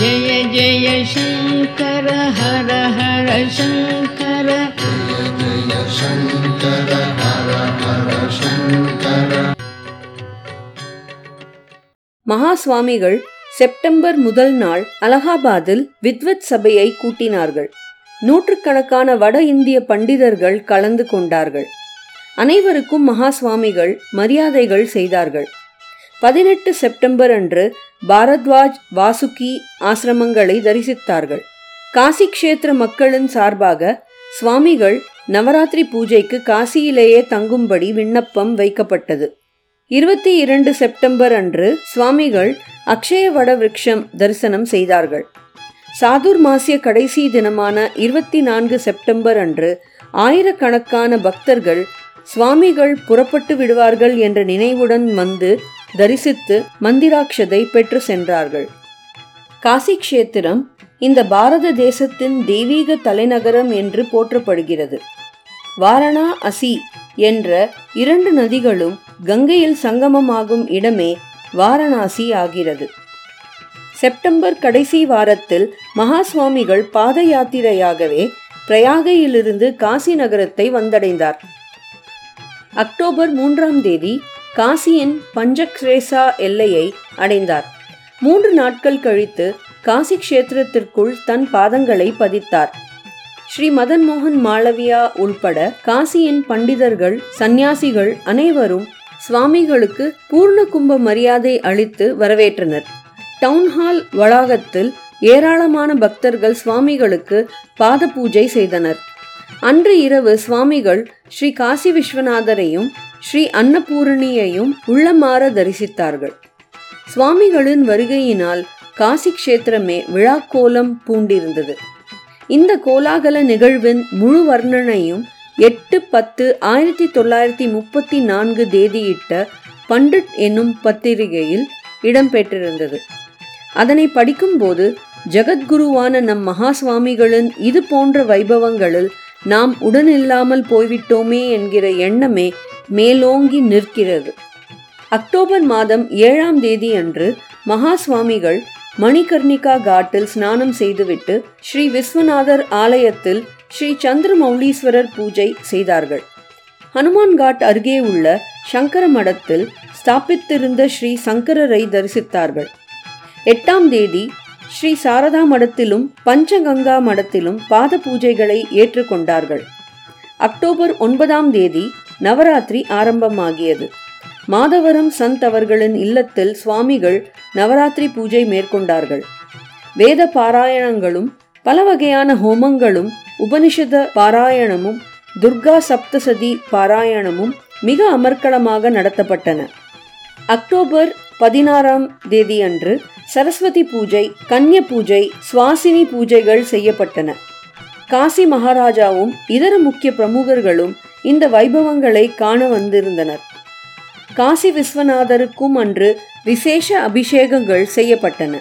जय जय शङ्कर हर हर शङ्कर மகா சுவாமிகள் செப்டம்பர் முதல் நாள் அலகாபாத்தில் வித்வத் சபையை கூட்டினார்கள் நூற்றுக்கணக்கான வட இந்திய பண்டிதர்கள் கலந்து கொண்டார்கள் அனைவருக்கும் மகா சுவாமிகள் மரியாதைகள் செய்தார்கள் பதினெட்டு செப்டம்பர் அன்று பாரத்வாஜ் வாசுகி ஆசிரமங்களை தரிசித்தார்கள். காசி கஷேத்திர மக்களின் சார்பாக சுவாமிகள் நவராத்திரி பூஜைக்கு காசியிலேயே தங்கும்படி விண்ணப்பம் வைக்கப்பட்டது. இருபத்தி இரண்டு செப்டம்பர் அன்று சுவாமிகள் அக்ஷயவட விருட்சம் தரிசனம் செய்தார்கள். சாதுர் மாசிய கடைசி தினமான இருபத்தி நான்கு செப்டம்பர் அன்று ஆயிரக்கணக்கான பக்தர்கள் சுவாமிகள் புறப்பட்டு விடுவார்கள் என்ற நினைவுடன் வந்து தரிசித்து மந்திராட்சதை பெற்று சென்றார்கள். காசி கஷேத்திரம் இந்த பாரத தேசத்தின் தெய்வீக தலைநகரம் என்று போற்றப்படுகிறது. வாரணா அசி என்ற இரண்டு நதிகளும் கங்கையில் சங்கமமாகும் இடமே வாரணாசி ஆகிறது. செப்டம்பர் கடைசி வாரத்தில் மகா சுவாமிகள் பாத யாத்திரையாகவே பிரயாகையிலிருந்து காசி நகரத்தை வந்தடைந்தார். அக்டோபர் மூன்றாம் தேதி காசியின் பஞ்சக்ரேசா எல்லையை அடைந்தார். மூன்று நாட்கள் கழித்து காசி கஷேத்திரத்திற்குள் தன் பாதங்களை பதித்தார். ஸ்ரீ மதன் மோகன் மாளவியா உள்பட காசியின் பண்டிதர்கள் சந்நியாசிகள் அனைவரும் சுவாமிகளுக்கு பூர்ண கும்ப மரியாதை அளித்து வரவேற்றனர். டவுன்ஹால் வளாகத்தில் ஏராளமான பக்தர்கள் சுவாமிகளுக்கு பாத பூஜை செய்தனர். அன்று இரவு சுவாமிகள் ஸ்ரீ காசி விஸ்வநாதரையும் ஸ்ரீ அன்னபூரணியையும் உள்ளமாற தரிசித்தார்கள். சுவாமிகளின் வருகையினால் காசி க்ஷேத்திரமே விழாக்கோலம் பூண்டிருந்தது. இந்த கோலாகல நிகழ்வின் முழு வர்ணனையும் எட்டு பத்து ஆயிரத்தி தொள்ளாயிரத்தி முப்பத்தி நான்கு தேதியிட்ட பண்டிட் என்னும் பத்திரிகையில் இடம்பெற்றிருந்தது. அதனை படிக்கும்போது ஜெகத்குருவான நம் மகா சுவாமிகளின் இது போன்ற வைபவங்களில் நாம் உடனில்லாமல் போய்விட்டோமே என்கிற எண்ணமே மேலோங்கி நிற்கிறது. அக்டோபர் மாதம் ஏழாம் தேதி அன்று மகா சுவாமிகள் மணிகர்ணிகா காட்டில் ஸ்நானம் செய்துவிட்டு ஸ்ரீ விஸ்வநாதர் ஆலயத்தில் ஸ்ரீ சந்திரமௌலீஸ்வரர் பூஜை செய்தார்கள். ஹனுமான் காட் அருகே உள்ள சங்கர மடத்தில் ஸ்தாபித்திருந்த ஸ்ரீ சங்கரரை தரிசித்தார்கள். எட்டாம் தேதி ஸ்ரீ சாரதா மடத்திலும் பஞ்சகங்கா மடத்திலும் பாத பூஜைகளை ஏற்றுக்கொண்டார்கள். அக்டோபர் ஒன்பதாம் தேதி நவராத்திரி ஆரம்பமாகியது. மாதவரம் சந்த் அவர்களின் இல்லத்தில் சுவாமிகள் நவராத்திரி பூஜை மேற்கொண்டார்கள். வேத பாராயணங்களும் பல வகையான ஹோமங்களும் உபனிஷத பாராயணமும் துர்கா சப்தசதி பாராயணமும் மிக அமர்க்களமாக நடத்தப்பட்டன. அக்டோபர் பதினாறாம் தேதி அன்று சரஸ்வதி பூஜை கன்ய பூஜை சுவாசினி பூஜைகள் செய்யப்பட்டன. காசி மகாராஜாவும் இதர முக்கிய பிரமுகர்களும் இந்த வைபவங்களை காண வந்திருந்தனர். காசி விஸ்வநாதருக்கும் அன்று விசேஷ அபிஷேகங்கள் செய்யப்பட்டன.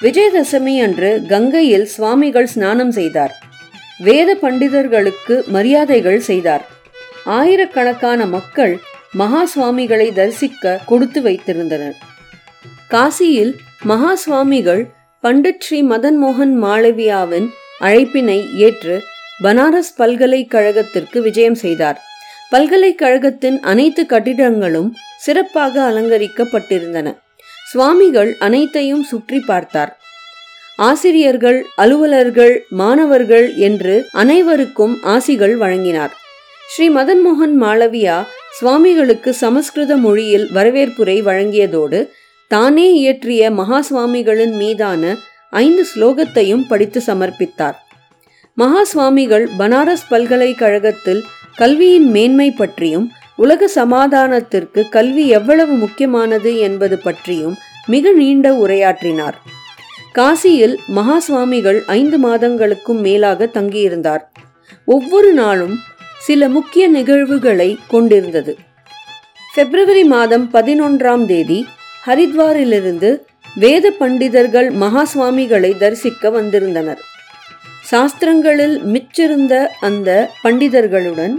விஜயதசமி அன்று கங்கையில் சுவாமிகள் ஸ்நானம் செய்தார். வேத பண்டிதர்களுக்கு மரியாதைகள் செய்தார். ஆயிரக்கணக்கான மக்கள் மகா சுவாமிகளை தரிசிக்க கொடுத்து வைத்திருந்தனர். காசியில் மகா சுவாமிகள் பண்டிட் ஸ்ரீ மதன் மோகன் மாளவியாவின் அழைப்பினை ஏற்று பனாரஸ் பல்கலைக்கழகத்திற்கு விஜயம் செய்தார். பல்கலைக்கழகத்தின் அனைத்து கட்டிடங்களும் சிறப்பாக அலங்கரிக்கப்பட்டிருந்தன. சுவாமிகள் அனைத்தையும் சுற்றி பார்த்தார். ஆசிரியர்கள் அலுவலர்கள் மாணவர்கள் என்று அனைவருக்கும் ஆசிகள் வழங்கினார். ஸ்ரீ மதன்மோகன் மாளவியா சுவாமிகளுக்கு சமஸ்கிருத மொழியில் வரவேற்புரை வழங்கியதோடு தானே இயற்றிய மகா சுவாமிகளின் மீதான ஐந்து ஸ்லோகத்தையும் படித்து சமர்ப்பித்தார். மகா சுவாமிகள் பனாரஸ் பல்கலைக்கழகத்தில் கல்வியின் மேன்மை பற்றியும் உலக சமாதானத்திற்கு கல்வி எவ்வளவு முக்கியமானது என்பது பற்றியும் மிக நீண்ட உரையாற்றினார். காசியில் மகா சுவாமிகள் ஐந்து மாதங்களுக்கும் மேலாக தங்கியிருந்தார். ஒவ்வொரு நாளும் சில முக்கிய நிகழ்வுகளை கொண்டிருந்தது. பிப்ரவரி மாதம் பதினொன்றாம் தேதி ஹரித்வாரிலிருந்து வேத பண்டிதர்கள் மகா சுவாமிகளை தரிசிக்க வந்திருந்தனர். சாஸ்திரங்களில் மிச்சிருந்த அந்த பண்டிதர்களுடன்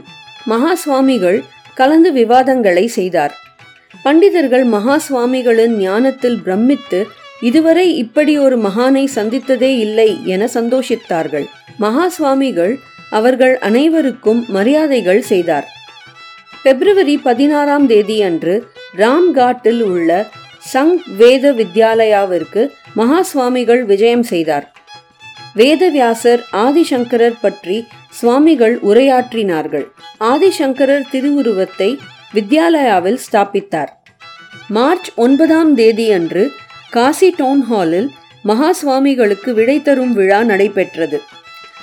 மகா சுவாமிகள் கலந்து விவாதங்களை செய்தார். பண்டிதர்கள் மகா சுவாமிகளின் ஞானத்தில் பிரமித்து இதுவரை இப்படி ஒரு மகானை சந்தித்ததே இல்லை என சந்தோஷித்தார்கள். மகா சுவாமிகள் அவர்கள் அனைவருக்கும் மரியாதைகள் செய்தார். பிப்ரவரி பதினாறாம் தேதி அன்று ராம்காட்டில் உள்ள சங் வேத வித்யாலயாவிற்கு மகா சுவாமிகள் விஜயம் செய்தார். வேதவியாசர் ஆதிசங்கரர் பற்றி சுவாமிகள் உரையாற்றினார்கள். ஆதிசங்கரர் திருவுருவத்தை வித்யாலயாவில் ஸ்தாபித்தார். மார்ச் ஒன்பதாம் தேதி அன்று காசி டவுன் ஹாலில் மகா சுவாமிகளுக்கு விடை தரும் விழா நடைபெற்றது.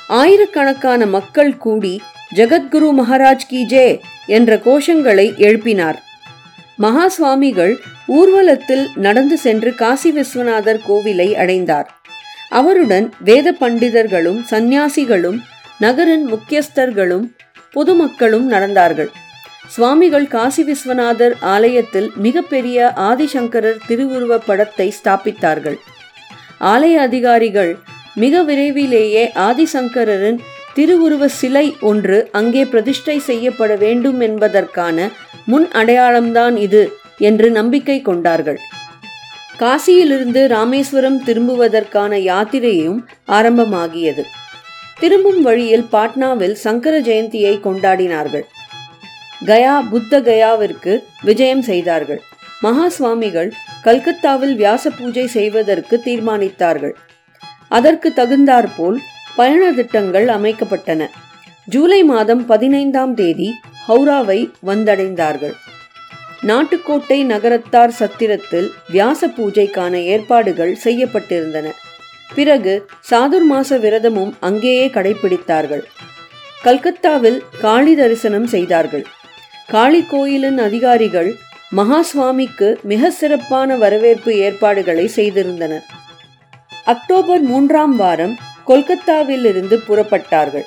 ஆயிரக்கணக்கான மக்கள் கூடி ஜெகத்குரு மகாராஜ் கி ஜே என்ற கோஷங்களை எழுப்பினார். மகா சுவாமிகள் ஊர்வலத்தில் நடந்து சென்று காசி விஸ்வநாதர் கோவிலை அடைந்தார். அவருடன் வேத பண்டிதர்களும் சந்நியாசிகளும் நகரின் முக்கியஸ்தர்களும் பொதுமக்களும் நடந்தார்கள். சுவாமிகள் காசி விஸ்வநாதர் ஆலயத்தில் மிகப்பெரிய ஆதிசங்கரர் திருவுருவ படத்தை ஸ்தாபித்தார்கள். ஆலய அதிகாரிகள் மிக விரைவிலேயே ஆதிசங்கரரின் திருவுருவ சிலை ஒன்று அங்கே பிரதிஷ்டை செய்யப்பட வேண்டும் என்பதற்கான முன் அடையாளம்தான் இது. என்று நம்பிக்கை கொண்டார்கள். காசியிலிருந்து ராமேஸ்வரம் திரும்புவதற்கான யாத்திரையும் ஆரம்பமாகியது. திரும்பும் வழியில் பாட்னாவில் சங்கர ஜெயந்தியை கொண்டாடினார்கள். கயா புத்த கயாவிற்கு விஜயம் செய்தார்கள். மகா சுவாமிகள் கல்கத்தாவில் வியாச பூஜை செய்வதற்கு தீர்மானித்தார்கள். அதற்கு தகுந்தாற்போல் பயண திட்டங்கள் அமைக்கப்பட்டன. ஜூலை மாதம் பதினைந்தாம் தேதி ஹவுராவை வந்தடைந்தார்கள். நாட்டுக்கோட்டை நகரத்தார் சத்திரத்தில் வியாச பூஜைக்கான ஏற்பாடுகள் செய்யப்பட்டிருந்தன. பிறகு சாதுர்மாச விரதமும் அங்கேயே கடைபிடித்தார்கள். கல்கத்தாவில் காளி தரிசனம் செய்தார்கள். காளி கோயிலின் அதிகாரிகள் மகாசுவாமிக்கு மிக சிறப்பான வரவேற்பு ஏற்பாடுகளை செய்திருந்தனர். அக்டோபர் மூன்றாம் வாரம் கொல்கத்தாவிலிருந்து புறப்பட்டார்கள்.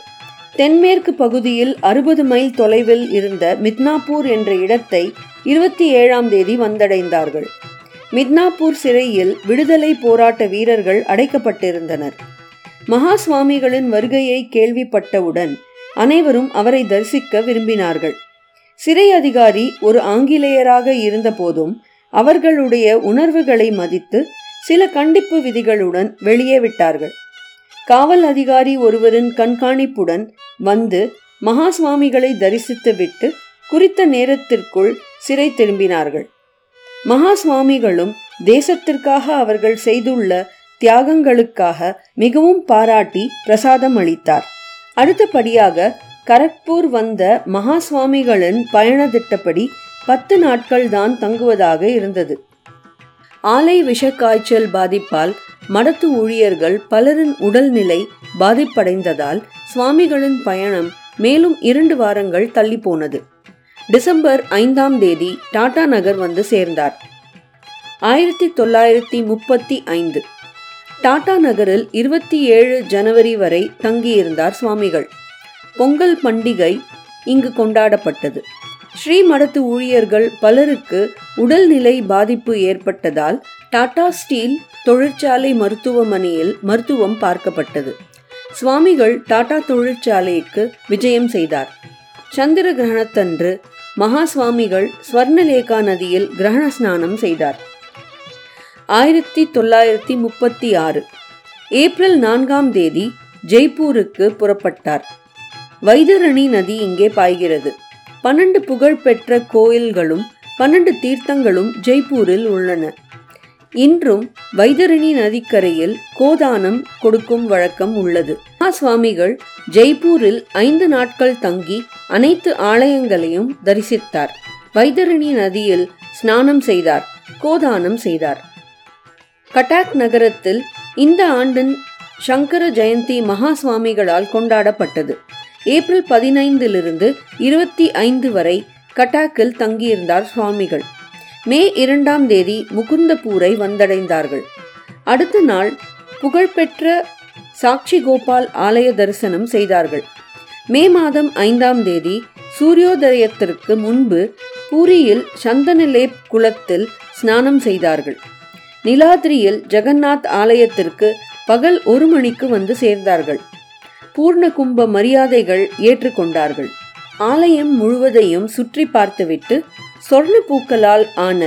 தென்மேற்கு பகுதியில் அறுபது மைல் தொலைவில் இருந்த மித்னாப்பூர் என்ற இடத்தை இருபத்தி ஏழாம் தேதி வந்தடைந்தார்கள். மித்னாப்பூர் சிறையில் விடுதலை போராட்ட வீரர்கள் அடைக்கப்பட்டிருந்தனர். மகா சுவாமிகளின் வருகையை கேள்விப்பட்டவுடன் அனைவரும் அவரை தரிசிக்க விரும்பினார்கள். சிறை அதிகாரி ஒரு ஆங்கிலேயராக இருந்தபோதும் அவர்களுடைய உணர்வுகளை மதித்து சில கண்டிப்பு விதிகளுடன் வெளியே விட்டார்கள். காவல் அதிகாரி ஒருவரின் கண்காணிப்புடன் வந்து மகா சுவாமிகளை தரிசித்துவிட்டு குறித்த நேரத்திற்குள் சிறை திரும்பினார்கள். மகா சுவாமிகளும் தேசத்திற்காக அவர்கள் செய்துள்ள தியாகங்களுக்காக மிகவும் பாராட்டி பிரசாதம் அளித்தார். அடுத்தபடியாக கரக்பூர் வந்த மகா சுவாமிகளின் பயண திட்டப்படி பத்து நாட்கள் தான் தங்குவதாக இருந்தது. ஆலை விஷக்காய்ச்சல் பாதிப்பால் மடத்து ஊழியர்கள் பலரின் உடல்நிலை பாதிப்படைந்ததால் சுவாமிகளின் பயணம் மேலும் இரண்டு வாரங்கள் தள்ளி போனது. டிசம்பர் ஐந்தாம் தேதி டாடா நகர் வந்து சேர்ந்தார். ஆயிரத்தி தொள்ளாயிரத்தி முப்பத்தி ஐந்து. டாடா நகரில் இருபத்தி ஏழு ஜனவரி வரை தங்கியிருந்தார் சுவாமிகள். பொங்கல் பண்டிகை இங்கு கொண்டாடப்பட்டது. ஸ்ரீமடத்து ஊழியர்கள் பலருக்கு உடல்நிலை பாதிப்பு ஏற்பட்டதால் டாடா ஸ்டீல் தொழிற்சாலை மருத்துவமனையில் மருத்துவம் பார்க்கப்பட்டது. சுவாமிகள் டாடா தொழிற்சாலைக்கு விஜயம் செய்தார். சந்திர கிரகணத்தன்று மகா சுவாமிகள் ஸ்வர்ணலேகா நதியில் கிரகண ஸ்நானம் செய்தார். ஆயிரத்தி தொள்ளாயிரத்தி முப்பத்தி ஆறு ஏப்ரல் நான்காம் தேதி ஜெய்ப்பூருக்கு புறப்பட்டார். வைதரணி நதி இங்கே பாய்கிறது. பன்னெண்டு புகழ்பெற்ற கோயில்களும் பன்னெண்டு தீர்த்தங்களும் ஜெய்ப்பூரில் உள்ளன. இன்றும் வைதரணி நதிக்கரையில் கோதானம் கொடுக்கும் வழக்கம் உள்ளது. சுவாமிகள் ஜெய்ப்பூரில் ஐந்து நாட்கள் தங்கி அனைத்து ஆலயங்களையும் தரிசித்தார். வைதரணி நதியில் ஸ்நானம் செய்தார் கோதானம் செய்தார். கட்டாக் நகரத்தில் இந்த ஆண்டின் சங்கர ஜெயந்தி மகா சுவாமிகளால் கொண்டாடப்பட்டது. ஏப்ரல் பதினைந்திலிருந்து இருபத்தி ஐந்து வரை கட்டாக்கில் தங்கியிருந்தார் சுவாமிகள். மே இரண்டாம் தேதி முகுந்தபூரை வந்தடைந்தார்கள். அடுத்த நாள் புகழ்பெற்ற சாக்சி கோபால் ஆலய தரிசனம் செய்தார்கள். மே மாதம் ஐந்தாம் தேதி சூரியோதயத்திற்கு முன்பு பூரியில் சந்தனலேப் குளத்தில் ஸ்நானம் செய்தார்கள். நிலாதிரியில் ஜெகநாத் ஆலயத்திற்கு பகல் ஒரு மணிக்கு வந்து சேர்ந்தார்கள். பூர்ண கும்ப மரியாதைகள் ஏற்றுக்கொண்டார்கள். ஆலயம் முழுவதையும் சுற்றி பார்த்துவிட்டு சொர்ண பூக்களால் ஆன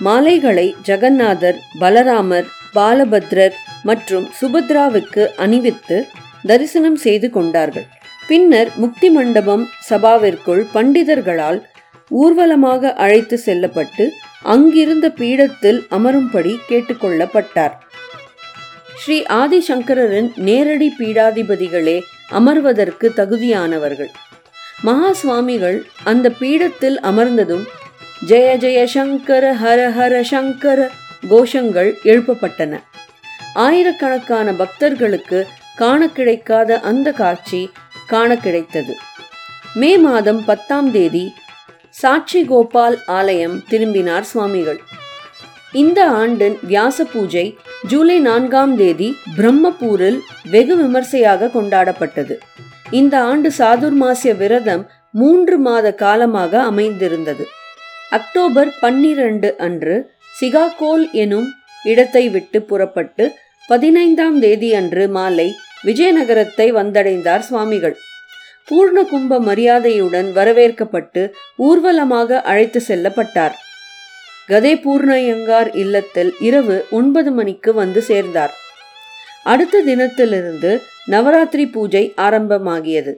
மாலைகளை ஜெகநாதர் பலராமர் பாலபத்ரர் மற்றும் சுபத்ராவுக்கு அணிவித்து தரிசனம் செய்து கொண்டார்கள். பின்னர் முக்தி மண்டபம் சபாவிற்குள் பண்டிதர்களால் ஊர்வலமாக அழைத்து செல்லப்பட்டு அங்கிருந்த பீடத்தில் அமரும்படி கேட்டுக்கொள்ளப்பட்டார் ஸ்ரீ ஆதிசங்கரரின் நேரடி பீடாதிபதிகளே அமர்வதற்கு தகுதியானவர்கள். மகா சுவாமிகள் அந்த பீடத்தில் அமர்ந்ததும் ஜெய ஜெய சங்கர ஹர ஹர சங்கர கோஷங்கள் எழுப்பப்பட்டன. ஆயிரக்கணக்கான பக்தர்களுக்கு காண கிடைக்காத அந்த காட்சி காண கிடைத்தது. மே மாதம் பத்தாம் தேதி சாட்சி கோபால் ஆலயம் திரும்பினார் சுவாமிகள். இந்த ஆண்டின் வியாச பூஜை ஜூலை நான்காம் தேதி பிரம்மபூரில் வெகு விமர்சையாக கொண்டாடப்பட்டது. இந்த ஆண்டு சாதுர்மாசிய விரதம் மூன்று மாத காலமாக அமைந்திருந்தது. அக்டோபர் பன்னிரண்டு அன்று சிகாகோல் எனும் இடத்தை விட்டு புறப்பட்டு பதினைந்தாம் தேதி அன்று மாலை விஜயநகரத்தை வந்தடைந்தார் சுவாமிகள். பூர்ண கும்ப மரியாதையுடன் வரவேற்கப்பட்டு ஊர்வலமாக அழைத்து செல்லப்பட்டார். கதே பூர்ணயங்கார் இல்லத்தில் இரவு ஒன்பது மணிக்கு வந்து சேர்ந்தார். அடுத்த தினத்திலிருந்து நவராத்திரி பூஜை ஆரம்பமாகியது.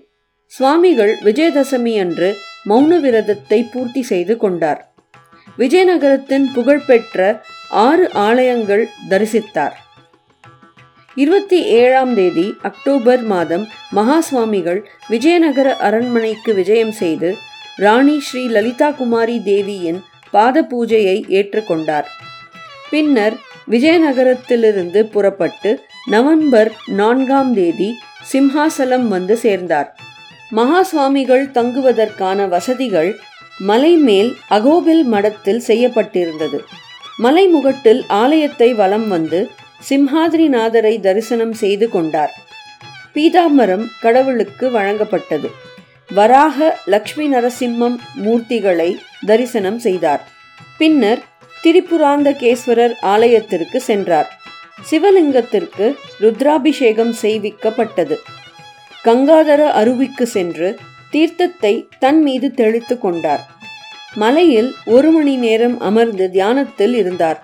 சுவாமிகள் விஜயதசமி அன்று மௌன விரதத்தை பூர்த்தி செய்து கொண்டார். விஜயநகரத்தின் புகழ்பெற்ற ஆறு ஆலயங்கள் தரிசித்தார். இருபத்தி ஏழாம் தேதி அக்டோபர் மாதம் மகா சுவாமிகள் விஜயநகர அரண்மனைக்கு விஜயம் செய்து ராணி ஸ்ரீ லலிதா குமாரி தேவியின் பாத பூஜையை ஏற்றுக்கொண்டார். பின்னர் விஜயநகரத்திலிருந்து புறப்பட்டு நவம்பர் நான்காம் தேதி சிம்ஹாசலம் வந்து சேர்ந்தார். மகா சுவாமிகள் தங்குவதற்கான வசதிகள் மலை மேல் அகோபில் மடத்தில் செய்யப்பட்டிருந்தது. மலைமுகட்டில் ஆலயத்தை வலம் வந்து சிம்ஹாதிரிநாதரை தரிசனம் செய்து கொண்டார். பீதாமரம் கடவுளுக்கு வழங்கப்பட்டது. வராக லக்ஷ்மி நரசிம்மம் மூர்த்திகளை தரிசனம் செய்தார். பின்னர் திரிபுராந்தகேஸ்வரர் ஆலயத்திற்கு சென்றார். சிவலிங்கத்திற்கு ருத்ராபிஷேகம் செய்விக்கப்பட்டது. கங்காதர அருவிக்கு சென்று தீர்த்தத்தை தன் மீது தெளித்து கொண்டார். மலையில் ஒரு மணி நேரம் அமர்ந்து தியானத்தில் இருந்தார்.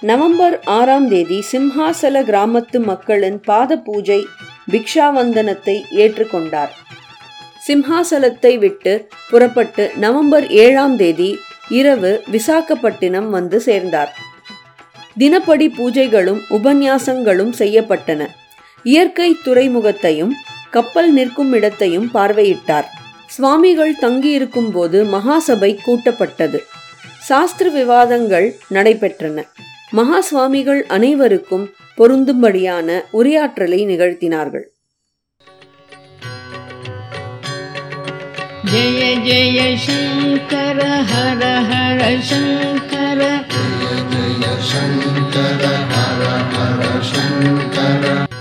நவம்பர் ஆறாம் தேதி சிம்ஹாசல கிராமத்து மக்களின் பாத பூஜை பிக்ஷாவந்தனத்தை ஏற்றுக்கொண்டார். சிம்ஹாசலத்தை விட்டு புறப்பட்டு நவம்பர் ஏழாம் தேதி இரவு விசாகப்பட்டினம் வந்து சேர்ந்தார். தினப்படி பூஜைகளும் உபன்யாசங்களும் செய்யப்பட்டன. இயற்கை துறைமுகத்தையும் கப்பல் நிற்கும் இடத்தையும் பார்வையிட்டார். சுவாமிகள் தங்கியிருக்கும் போது மகாசபை கூட்டப்பட்டது. சாஸ்திர விவாதங்கள் நடைபெற்றன. மகா சுவாமிகள் அனைவருக்கும் பொருந்தும்படியான உரையாற்றலை நிகழ்த்தினார்கள். जय जय शङ्कर हर हर शङ्कर। जय शङ्कर हर हर शङ्कर।